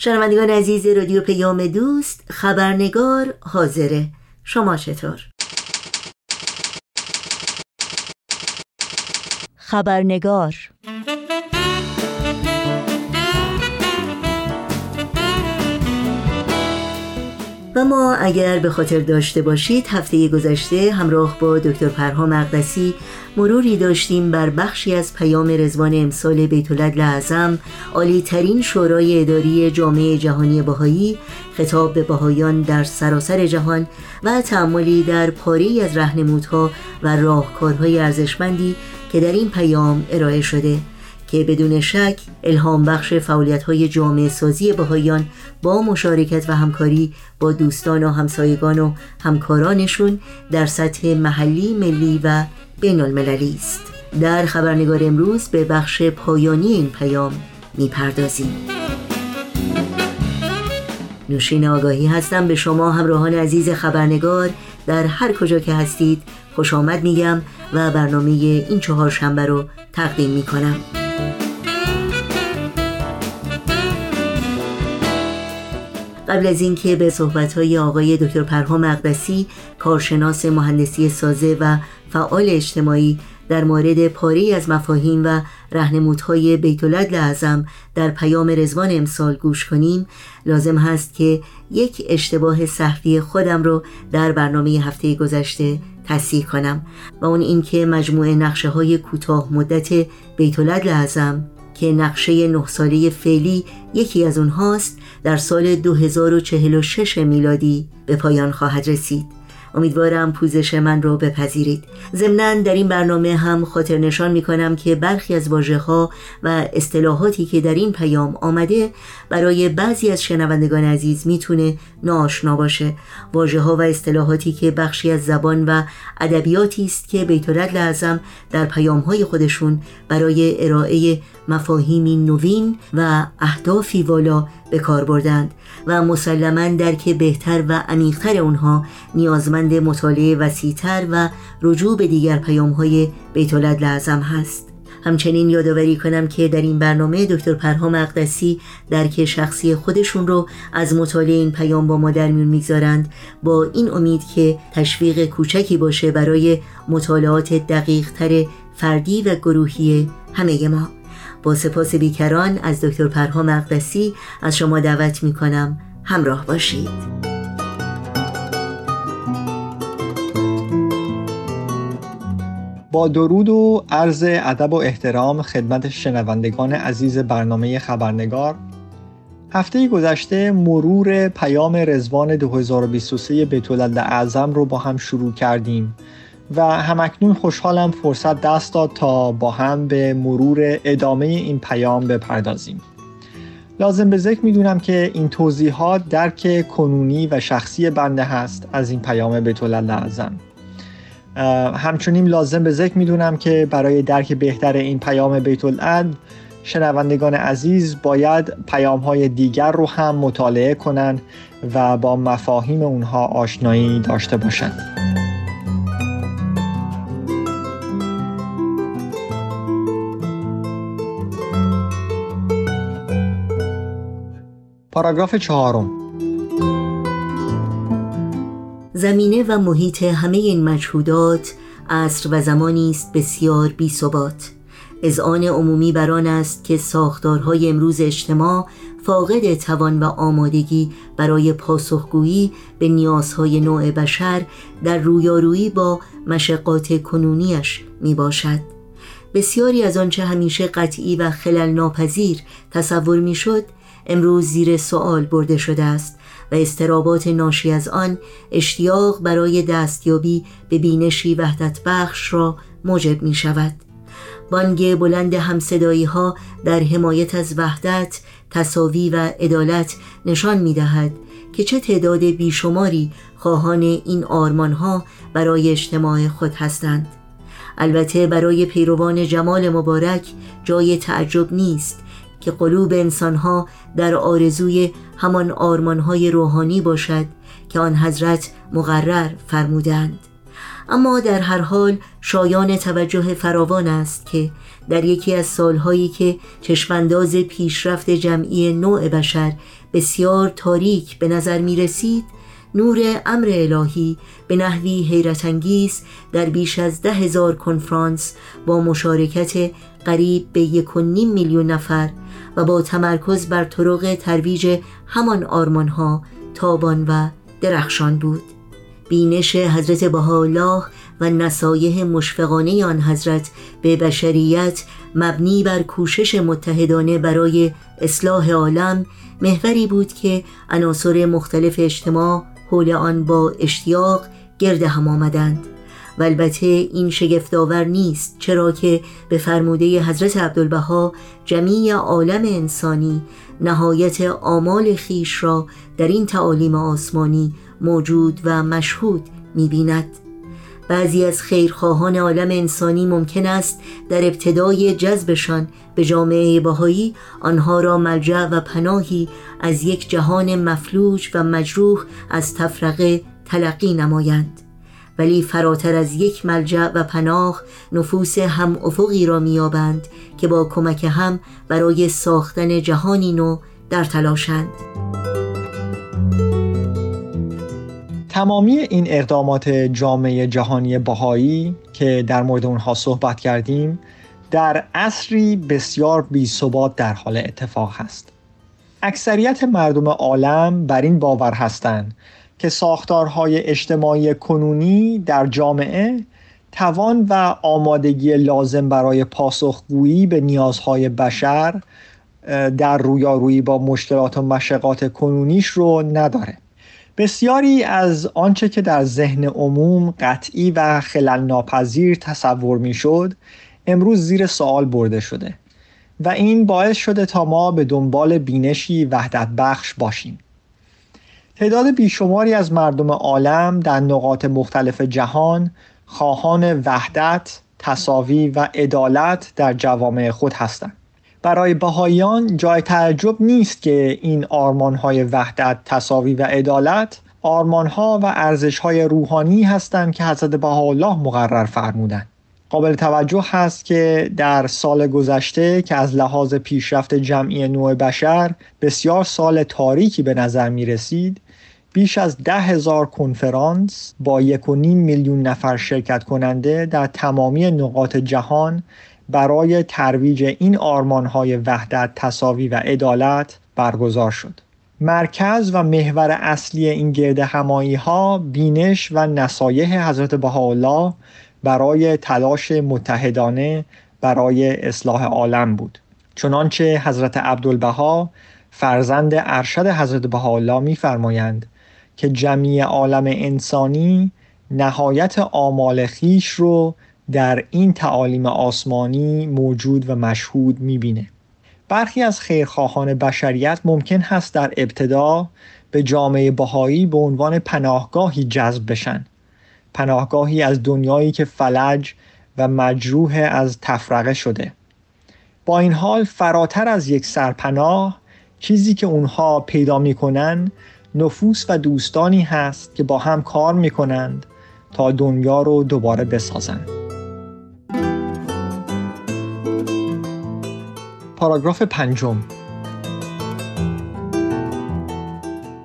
شنوندگان عزیز رادیو پیام دوست خبرنگار حاضره شما چطور؟ خبرنگار و ما اگر به خاطر داشته باشید هفته گذشته همراه با دکتر پرها مقدسی مروری داشتیم بر بخشی از پیام رزوان امسال بیت اعظم عالی ترین شورای اداری جامعه جهانی بهایی خطاب به بهایان در سراسر جهان و تعملی در پاری از رهنمودها و راهکارهای ارزشمندی که در این پیام ارائه شده که بدون شک الهام بخش فعالیت های جامعه سازی بهایان با مشارکت و همکاری با دوستان و همسایگان و همکارانشون در سطح محلی، ملی و بین المللی است. در خبرنگار امروز به بخش پایانی این پیام می‌پردازیم. نوشین آگاهی هستم به شما همراهان عزیز خبرنگار. در هر کجا که هستید خوش آمد میگم و برنامه این چهار شنبه رو تقدیم می‌کنم. قبل از اینکه به صحبت‌های آقای دکتر پرها مقدسی کارشناس مهندسی سازه و فعال اجتماعی در مورد پاری از مفاهیم و رهنمودهای بیت لعظم در پیام رزوان امسال گوش کنیم. لازم هست که یک اشتباه صحفی خودم رو در برنامه هفته گذشته تصحیح کنم و اون اینکه مجموعه نقشه های کوتاه مدت بیت لعظم که نقشه نه ساله فعلی یکی از اونهاست در سال 2046 میلادی به پایان خواهد رسید. امیدوارم پوزش من رو بپذیرید. ضمنا در این برنامه هم خاطر نشان می کنم که برخی از واجه ها و اصطلاحاتی که در این پیام آمده برای بعضی از شنوندگان عزیز می‌تونه ناآشنا باشه. واژه ها و اصطلاحاتی که بخشی از زبان و ادبیاتی است که بیت لازم در پیام های خودشون برای ارائه مفاهیمی نوین و اهدافی والا به کار بردند و مسلما درک بهتر و عمیقتر اونها نیازمند مطالعه وسیعتر و رجوع به دیگر پیام های بیت لازم هست. همچنین یادآوری کنم که در این برنامه دکتر پرهام اقدسی درک شخصی خودشون رو از مطالعه این پیام با ما در میون می‌گذارند با این امید که تشویق کوچکی باشه برای مطالعات دقیق تر فردی و گروهی همه ما. با سپاس بیکران از دکتر پرهام اقدسی از شما دعوت می کنم همراه باشید. با درود و عرض ادب و احترام خدمت شنوندگان عزیز برنامه خبرنگار هفته گذشته مرور پیام رزوان 2023 بیتولد اعظم رو با هم شروع کردیم. و همکنون خوشحالم فرصت دست داد تا با هم به مرور ادامه این پیام بپردازیم لازم به ذکر می‌دونم که این توضیحات درک کنونی و شخصی بنده هست از این پیام بیتولد اعظم همچنین لازم به ذکر می‌دونم که برای درک بهتر این پیام بیت شنوندگان عزیز باید پیام های دیگر رو هم مطالعه کنند و با مفاهیم اونها آشنایی داشته باشند. پاراگراف چهارم. زمینه و محیط همه این مجهودات عصر و زمانی است بسیار بی ثبات. آن عمومی بر است که ساختارهای امروز اجتماع فاقد توان و آمادگی برای پاسخگویی به نیازهای نوع بشر در رویارویی با مشقات کنونیش می باشد. بسیاری از آنچه همیشه قطعی و خلل ناپذیر تصور می شد امروز زیر سوال برده شده است و استرابات ناشی از آن اشتیاق برای دستیابی به بینشی وحدت بخش را موجب می شود. بانگ بلند همصدایی ها در حمایت از وحدت، تصاوی و عدالت نشان می دهد که چه تعداد بیشماری خواهان این آرمان ها برای اجتماع خود هستند. البته برای پیروان جمال مبارک جای تعجب نیست که قلوب انسانها در آرزوی همان آرمانهای روحانی باشد که آن حضرت مقرر فرمودند. اما در هر حال شایان توجه فراوان است که در یکی از سالهایی که چشمانداز پیشرفت جمعی نوع بشر بسیار تاریک به نظر می رسید نور امر الهی به نحوی حیرت انگیز در بیش از ده هزار کنفرانس با مشارکت قریب به یک و نیم میلیون نفر و با تمرکز بر طرق ترویج همان آرمانها تابان و درخشان بود. بینش حضرت بهاءالله و نصایح مشفقانه آن حضرت به بشریت مبنی بر کوشش متحدانه برای اصلاح عالم محوری بود که عناصر مختلف اجتماع حول آن با اشتیاق گرد هم آمدند. و البته این شگفتآور نیست چرا که به فرموده حضرت عبدالبها جمیع عالم انسانی نهایت آمال خیش را در این تعالیم آسمانی موجود و مشهود می‌بیند. بعضی از خیرخواهان عالم انسانی ممکن است در ابتدای جذبشان به جامعه باهایی آنها را ملجع و پناهی از یک جهان مفلوج و مجروح از تفرقه تلقی نمایند ولی فراتر از یک ملجع و پناه نفوس هم افقی را میابند که با کمک هم برای ساختن جهانی نو در تلاشند. تمامی این اقدامات جامعه جهانی بهایی که در مورد اونها صحبت کردیم در عصری بسیار بی در حال اتفاق هست. اکثریت مردم عالم بر این باور هستند که ساختارهای اجتماعی کنونی در جامعه توان و آمادگی لازم برای پاسخگویی به نیازهای بشر در رویارویی با مشکلات و مشقات کنونیش رو نداره. بسیاری از آنچه که در ذهن عموم قطعی و خلل ناپذیر تصور می‌شد امروز زیر سوال برده شده و این باعث شده تا ما به دنبال بینشی وحدت بخش باشیم. تعداد بیشماری از مردم عالم در نقاط مختلف جهان خواهان وحدت، تصاوی و عدالت در جوامع خود هستند. برای بهاییان جای تعجب نیست که این آرمانهای وحدت، تصاوی و عدالت آرمانها و ارزشهای روحانی هستند که حضرت بهاءالله مقرر فرمودند. قابل توجه هست که در سال گذشته که از لحاظ پیشرفت جمعی نوع بشر بسیار سال تاریکی به نظر می رسید بیش از ده هزار کنفرانس با یک و نیم میلیون نفر شرکت کننده در تمامی نقاط جهان برای ترویج این آرمانهای وحدت، تصاوی و عدالت برگزار شد. مرکز و محور اصلی این گرد همایی ها بینش و نصایح حضرت بهاءالله برای تلاش متحدانه برای اصلاح عالم بود چنانچه حضرت عبدالبها فرزند ارشد حضرت بهاءالله میفرمایند که جمعی عالم انسانی نهایت آمال خیش رو در این تعالیم آسمانی موجود و مشهود می‌بینه. برخی از خیرخواهان بشریت ممکن هست در ابتدا به جامعه بهایی به عنوان پناهگاهی جذب بشن. پناهگاهی از دنیایی که فلج و مجروح از تفرقه شده. با این حال فراتر از یک سرپناه چیزی که اونها پیدا می‌کنن نفوس و دوستانی هست که با هم کار می‌کنند تا دنیا رو دوباره بسازند. پاراگراف پنجم.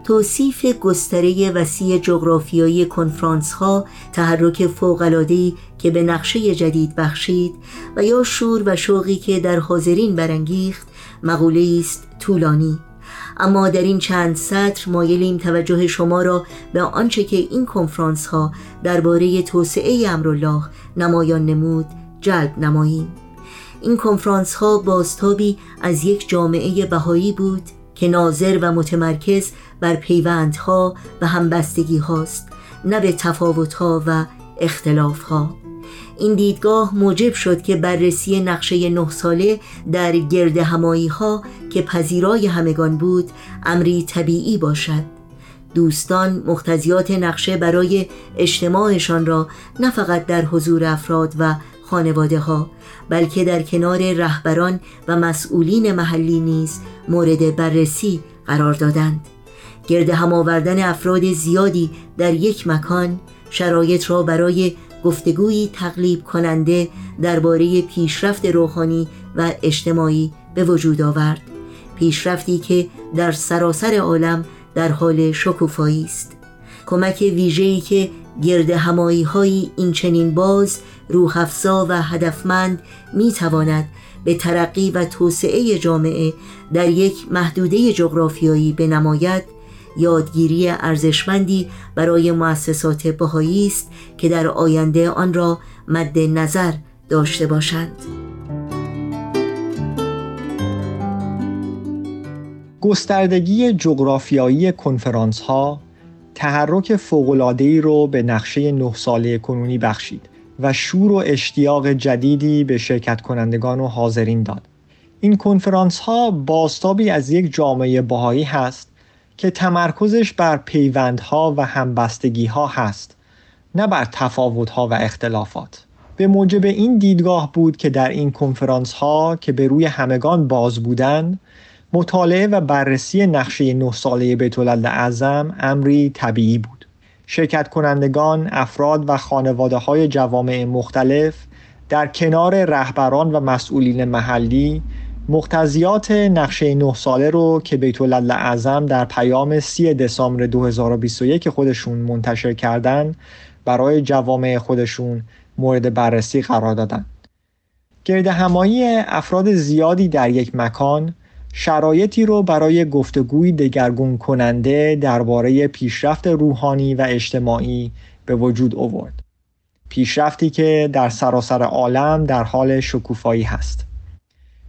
توصیف گستره وسیع جغرافیایی کنفرانس ها تحرک فوقلادهی که به نقشه جدید بخشید و یا شور و شوقی که در حاضرین برانگیخت مقوله است طولانی. اما در این چند سطر مایلیم توجه شما را به آنچه که این کنفرانس ها درباره توسعه امرالله نمایان نمود جلب نماییم. این کنفرانس ها بازتابی از یک جامعه بهایی بود که ناظر و متمرکز بر پیوندها و همبستگی هاست نه به تفاوت ها و اختلاف ها این دیدگاه موجب شد که بررسی نقشه نه ساله در گرد همایی ها که پذیرای همگان بود امری طبیعی باشد. دوستان مختزیات نقشه برای اجتماعشان را نه فقط در حضور افراد و خانواده ها بلکه در کنار رهبران و مسئولین محلی نیز مورد بررسی قرار دادند. گرد هم آوردن افراد زیادی در یک مکان شرایط را برای گفتگویی تقلیب کننده درباره پیشرفت روحانی و اجتماعی به وجود آورد. پیشرفتی که در سراسر عالم در حال شکوفایی است. کمک ویژه‌ای که گرد همایی های این چنین باز روحفزا و هدفمند می تواند به ترقی و توسعه جامعه در یک محدوده جغرافیایی بنماید یادگیری ارزشمندی برای مؤسسات بهایی است که در آینده آن را مد نظر داشته باشند گستردگی جغرافیایی کنفرانس ها تحرک فوق‌العاده‌ای رو به نقشه نه ساله کنونی بخشید و شور و اشتیاق جدیدی به شرکت کنندگان و حاضرین داد. این کنفرانس ها باستابی از یک جامعه باهایی هست که تمرکزش بر پیوندها و همبستگی ها هست نه بر تفاوت ها و اختلافات. به موجب این دیدگاه بود که در این کنفرانس ها که به روی همگان باز بودند مطالعه و بررسی نقشه نه ساله بیت اعظم امری طبیعی بود. شرکت کنندگان، افراد و خانواده های جوامع مختلف در کنار رهبران و مسئولین محلی مقتضیات نقشه نه ساله رو که بیت اعظم در پیام 3 دسامبر 2021 خودشون منتشر کردن برای جوامع خودشون مورد بررسی قرار دادن. گرد همایی افراد زیادی در یک مکان شرایطی رو برای گفتگوی دگرگون کننده درباره پیشرفت روحانی و اجتماعی به وجود آورد. پیشرفتی که در سراسر عالم در حال شکوفایی هست.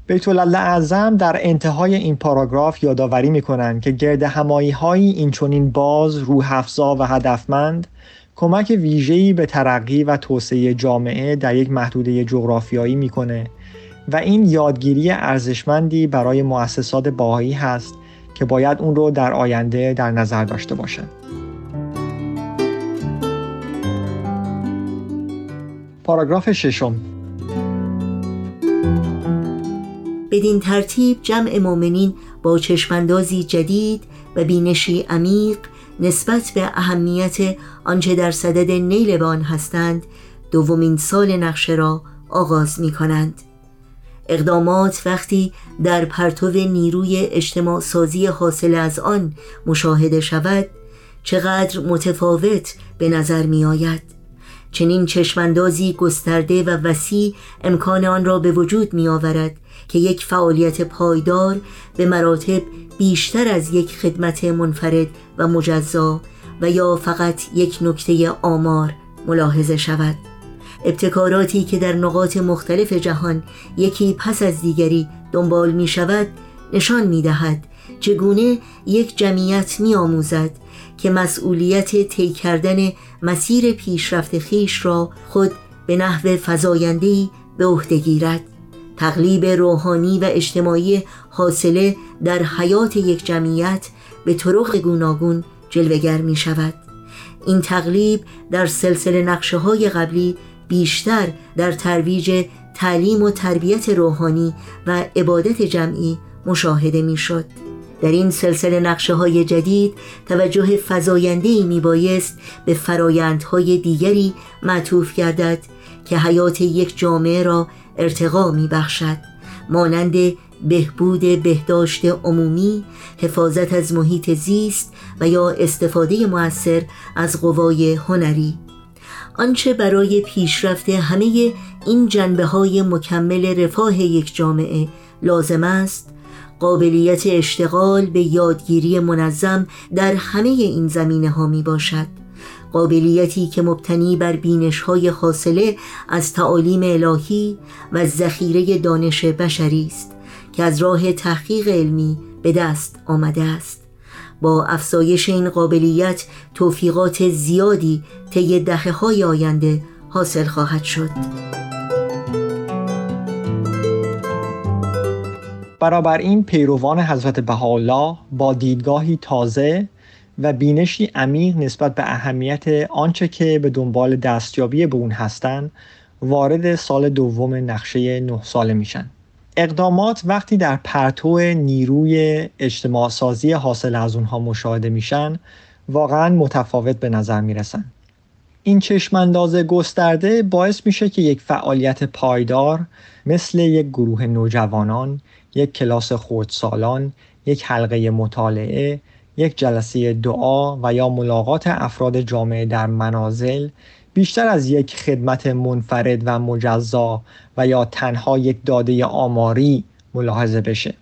بیت اعظم در انتهای این پاراگراف یادآوری می‌کنند که گرد همایی های اینچنین باز روح و هدفمند کمک ویژه‌ای به ترقی و توسعه جامعه در یک محدوده جغرافیایی می‌کنه و این یادگیری ارزشمندی برای مؤسسات باهایی هست که باید اون رو در آینده در نظر داشته باشند. پاراگراف ششم بدین ترتیب جمع مؤمنین با چشماندازی جدید و بینشی عمیق نسبت به اهمیت آنچه در صدد نیل به هستند دومین سال نقشه را آغاز می کنند. اقدامات وقتی در پرتو نیروی اجتماع سازی حاصل از آن مشاهده شود چقدر متفاوت به نظر می آید چنین چشماندازی گسترده و وسیع امکان آن را به وجود می آورد که یک فعالیت پایدار به مراتب بیشتر از یک خدمت منفرد و مجزا و یا فقط یک نکته آمار ملاحظه شود. ابتکاراتی که در نقاط مختلف جهان یکی پس از دیگری دنبال می شود نشان می دهد چگونه یک جمعیت می آموزد که مسئولیت طی کردن مسیر پیشرفت خیش را خود به نحو فزاینده‌ای به عهده گیرد. تقلیب روحانی و اجتماعی حاصله در حیات یک جمعیت به طرق گوناگون جلوگر می شود این تقلیب در سلسله نقشه های قبلی بیشتر در ترویج تعلیم و تربیت روحانی و عبادت جمعی مشاهده می شد. در این سلسله نقشه های جدید توجه فضاینده می بایست به فرایندهای دیگری معطوف گردد که حیات یک جامعه را ارتقا می بخشد مانند بهبود بهداشت عمومی، حفاظت از محیط زیست و یا استفاده مؤثر از قوای هنری. آنچه برای پیشرفت همه این جنبه های مکمل رفاه یک جامعه لازم است قابلیت اشتغال به یادگیری منظم در همه این زمینه ها می باشد قابلیتی که مبتنی بر بینش های حاصله از تعالیم الهی و ذخیره دانش بشری است که از راه تحقیق علمی به دست آمده است. با افزایش این قابلیت توفیقات زیادی طی دهه های آینده حاصل خواهد شد. برابر این پیروان حضرت بهاءالله با دیدگاهی تازه و بینشی عمیق نسبت به اهمیت آنچه که به دنبال دستیابی به اون هستند وارد سال دوم نقشه نه ساله میشن. اقدامات وقتی در پرتو نیروی اجتماع سازی حاصل از اونها مشاهده میشن واقعا متفاوت به نظر می‌رسن. این چشمانداز گسترده باعث میشه که یک فعالیت پایدار مثل یک گروه نوجوانان، یک کلاس خردسالان، یک حلقه مطالعه، یک جلسه دعا و یا ملاقات افراد جامعه در منازل بیشتر از یک خدمت منفرد و مجزا و یا تنها یک داده آماری ملاحظه بشه.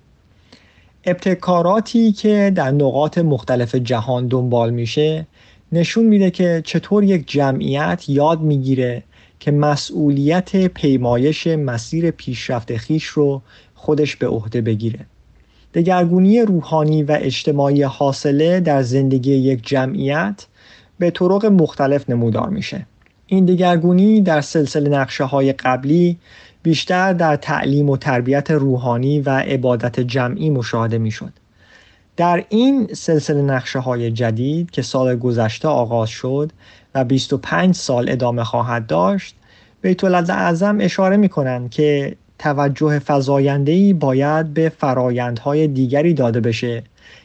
ابتکاراتی که در نقاط مختلف جهان دنبال میشه نشون میده که چطور یک جمعیت یاد می‌گیره که مسئولیت پیمایش مسیر پیشرفت خیش رو خودش به عهده بگیره. دگرگونی روحانی و اجتماعی حاصله در زندگی یک جمعیت به طرق مختلف نمودار میشه این دگرگونی در سلسله نقشه های قبلی بیشتر در تعلیم و تربیت روحانی و عبادت جمعی مشاهده می‌شد. در این سلسله نقشه های جدید که سال گذشته آغاز شد و 25 سال ادامه خواهد داشت بیت اعظم اشاره می کنند که توجه فضایندهی باید به فرایندهای دیگری داده بشه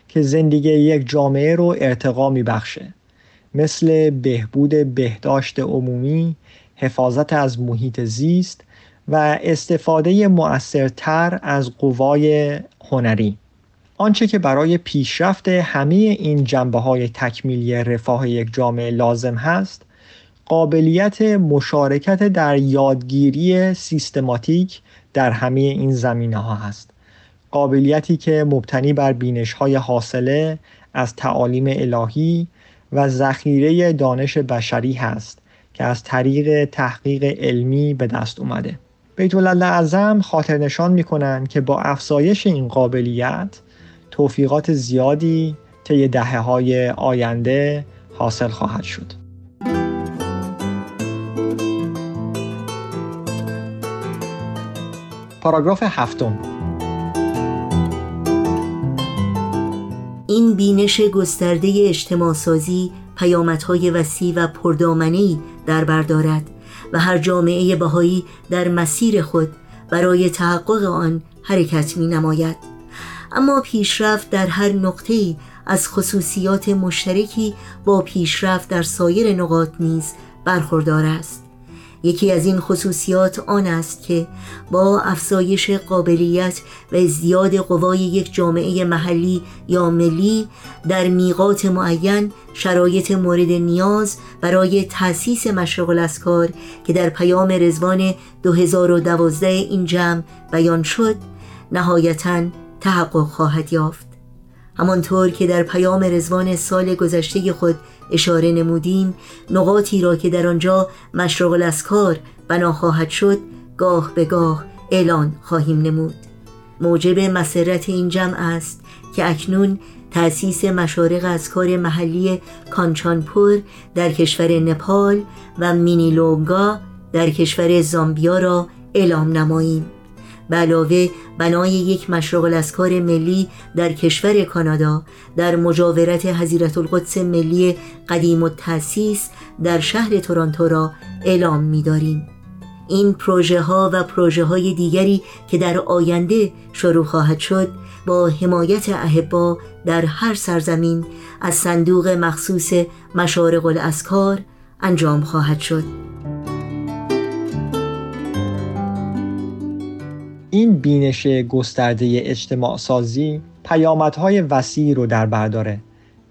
که زندگی یک جامعه رو ارتقا می بخشه. مثل بهبود بهداشت عمومی، حفاظت از محیط زیست و استفاده مؤثرتر از قوای هنری آنچه که برای پیشرفت همه این جنبه های تکمیلی رفاه یک جامعه لازم هست قابلیت مشارکت در یادگیری سیستماتیک در همه این زمینه ها هست. قابلیتی که مبتنی بر بینش های حاصله از تعالیم الهی و ذخیره دانش بشری هست که از طریق تحقیق علمی به دست اومده. بیت اعظم خاطر نشان می‌کنن که با افزایش این قابلیت توفیقات زیادی طی دهه های آینده حاصل خواهد شد. پاراگراف هفتم. این بینش گسترده اجتماع سازی پیامدهای وسیع و پردامنی در بردارد و هر جامعه بهایی در مسیر خود برای تحقق آن حرکت می نماید اما پیشرفت در هر نقطه از خصوصیات مشترکی با پیشرفت در سایر نقاط نیز برخوردار است. یکی از این خصوصیات آن است که با افزایش قابلیت و ازدیاد قوای یک جامعه محلی یا ملی در میقات معین شرایط مورد نیاز برای تأسیس مشرق الاسکار که در پیام رزوان 2012 این جمع بیان شد نهایتا تحقق خواهد یافت. همانطور که در پیام رزوان سال گذشته خود اشاره نمودیم نقاطی را که در آنجا مشرق الاسکار بنا خواهد شد گاه به گاه اعلان خواهیم نمود. موجب مسرت این جمع است که اکنون تأسیس مشارق از کار محلی کانچانپور در کشور نپال و مینیلوگا در کشور زامبیا را اعلام نماییم. به علاوه بنای یک مشرق الاسکار ملی در کشور کانادا در مجاورت حضیرت القدس ملی قدیم و تأسیس در شهر تورانتو را اعلام می داریم. این پروژه ها و پروژه های دیگری که در آینده شروع خواهد شد با حمایت اهبا در هر سرزمین از صندوق مخصوص مشارق الاسکار انجام خواهد شد. این بینش گسترده اجتماع سازی پیامدهای وسیعی رو در برداره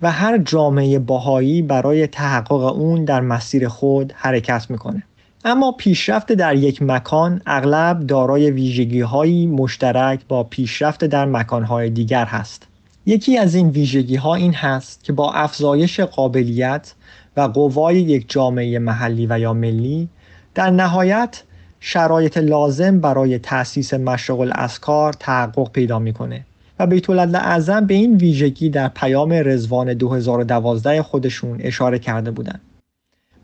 و هر جامعه باهایی برای تحقق اون در مسیر خود حرکت می‌کنه. اما پیشرفت در یک مکان اغلب دارای ویژگی هایی مشترک با پیشرفت در مکانهای دیگر هست. یکی از این ویژگی ها این هست که با افزایش قابلیت و قوای یک جامعه محلی و یا ملی در نهایت شرایط لازم برای تأسیس مشرق الاسکار تحقق پیدا می‌کنه و بیت اعظم به این ویژگی در پیام رزوان 2012 خودشون اشاره کرده بودند.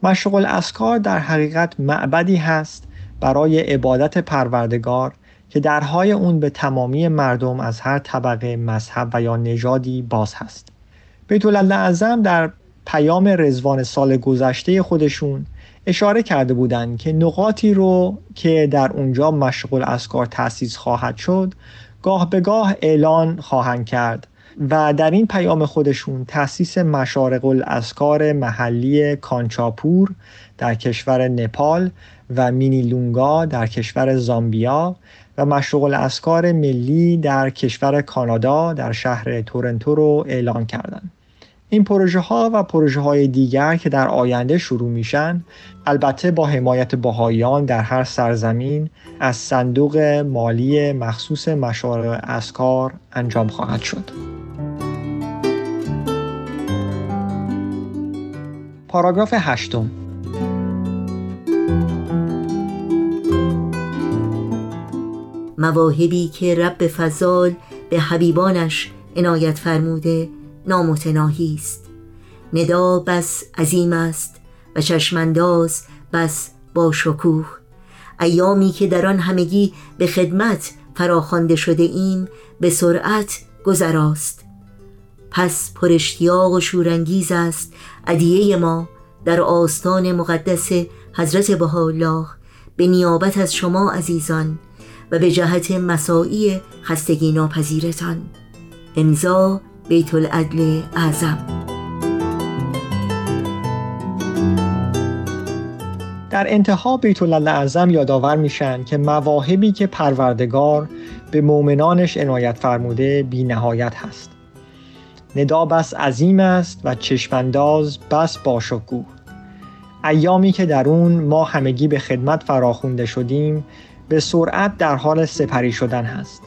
مشرق الاسکار در حقیقت معبدی هست برای عبادت پروردگار که درهای اون به تمامی مردم از هر طبقه مذهب و یا نژادی باز هست. بیت اعظم در پیام رزوان سال گذشته خودشون اشاره کرده بودند که نقاطی رو که در اونجا مشغول اسکار تأسیس خواهد شد گاه به گاه اعلان خواهند کرد و در این پیام خودشون تأسیس مشارق الاسکار محلی کانچاپور در کشور نپال و مینی لونگا در کشور زامبیا و مشروق الاسکار ملی در کشور کانادا در شهر تورنتو رو اعلان کردند. این پروژه ها و پروژه های دیگر که در آینده شروع میشن البته با حمایت باهایان در هر سرزمین از صندوق مالی مخصوص مشارق اسکار انجام خواهد شد. پاراگراف هشتم مواهبی که رب فضال به حبیبانش عنایت فرموده نامتناهی است. ندا بس عظیم است و چشمانداز بس با شکوه. ایامی که در آن همگی به خدمت فراخوانده شده ایم به سرعت گذراست. پس پرشتیاق و شورانگیز است ادیه ما در آستان مقدس حضرت بهاءالله به نیابت از شما عزیزان و به جهت مساعی خستگی ناپذیرتان. امضا بیت العدل اعظم. در انتها بیت العدل اعظم یادآور میشن که مواهبی که پروردگار به مؤمنانش عنایت فرموده بی نهایت هست. ندا بس عظیم است و چشمانداز بس باشکوه ایامی که در اون ما همگی به خدمت فراخونده شدیم به سرعت در حال سپری شدن هست.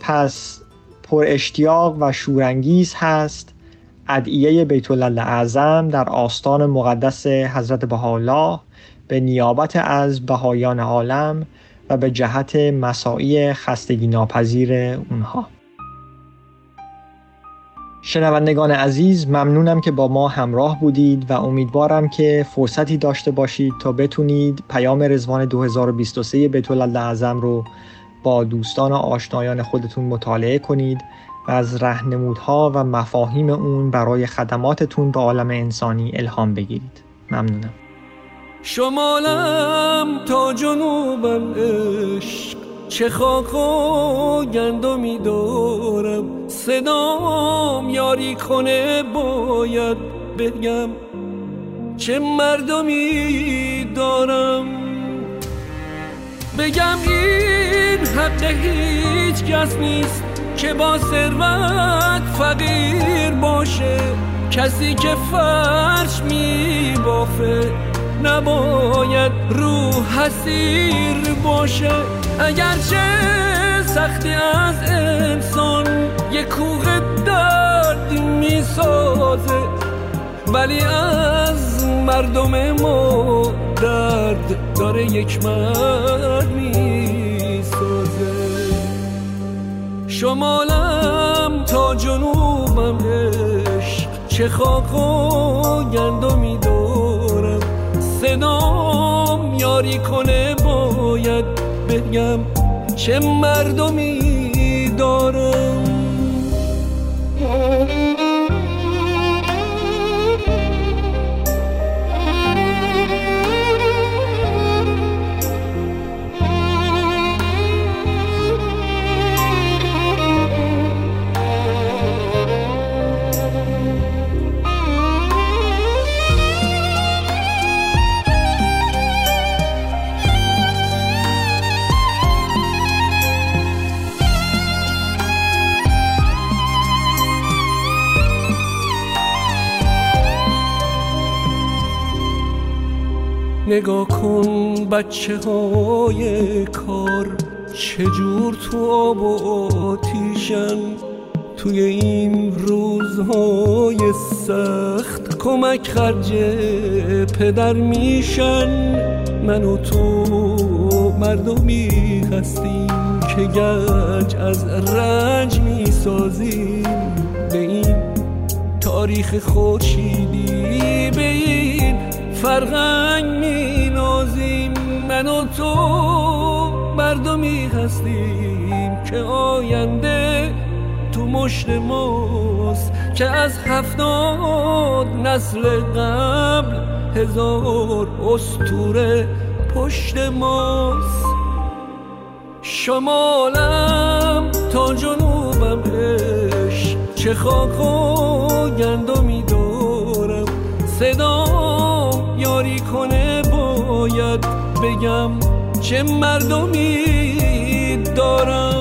پس پر اشتیاق و شورانگیز هست. ادعیه بیت اعظم در آستان مقدس حضرت بهاءالله به نیابت از بهایان عالم و به جهت مساعی خستگی ناپذیر اونها. شنوندگان عزیز ممنونم که با ما همراه بودید و امیدوارم که فرصتی داشته باشید تا بتونید پیام رزوان 2023 بیت اعظم رو با دوستان و آشنایان خودتون مطالعه کنید و از رهنمودها و مفاهیم اون برای خدماتتون به عالم انسانی الهام بگیرید. ممنونم. شمالم تا جنوبم عشق چه خاک و گندمی دارم. صدام یاری کنه باید بگم چه مردمی دارم. بگم این حق هیچ کس نیست که با ثروت فقیر باشه. کسی که فرش می بافه نباید رو حسیر باشه. اگرچه سختی از انسان یه کوه درد می‌سازه ولی از مردم ما درد داره یک مرد می‌سازه. شمالم تا جنوبم عشق چه خاک و گندمی دارم. صدام یاری کنه باید بگم چه مردمی نگاه کن بچه های کار چجور تو آب و آتیشن؟ توی این روزهای سخت کمک خرج پدر میشن. من و تو مردمی هستیم که گنج از رنج می‌سازیم. به این تاریخ خورشیدی به این فرهنگ می نازیم من و تو مردمی هستیم که آینده تو مشت ماست. که از هفتاد نسل قبل هزار استوره پشت ماست. شمالم تا جنوبم عشق. چه خاک و گندمی دارم. صدا یاری کنه باید بگم چه مردمی دارم.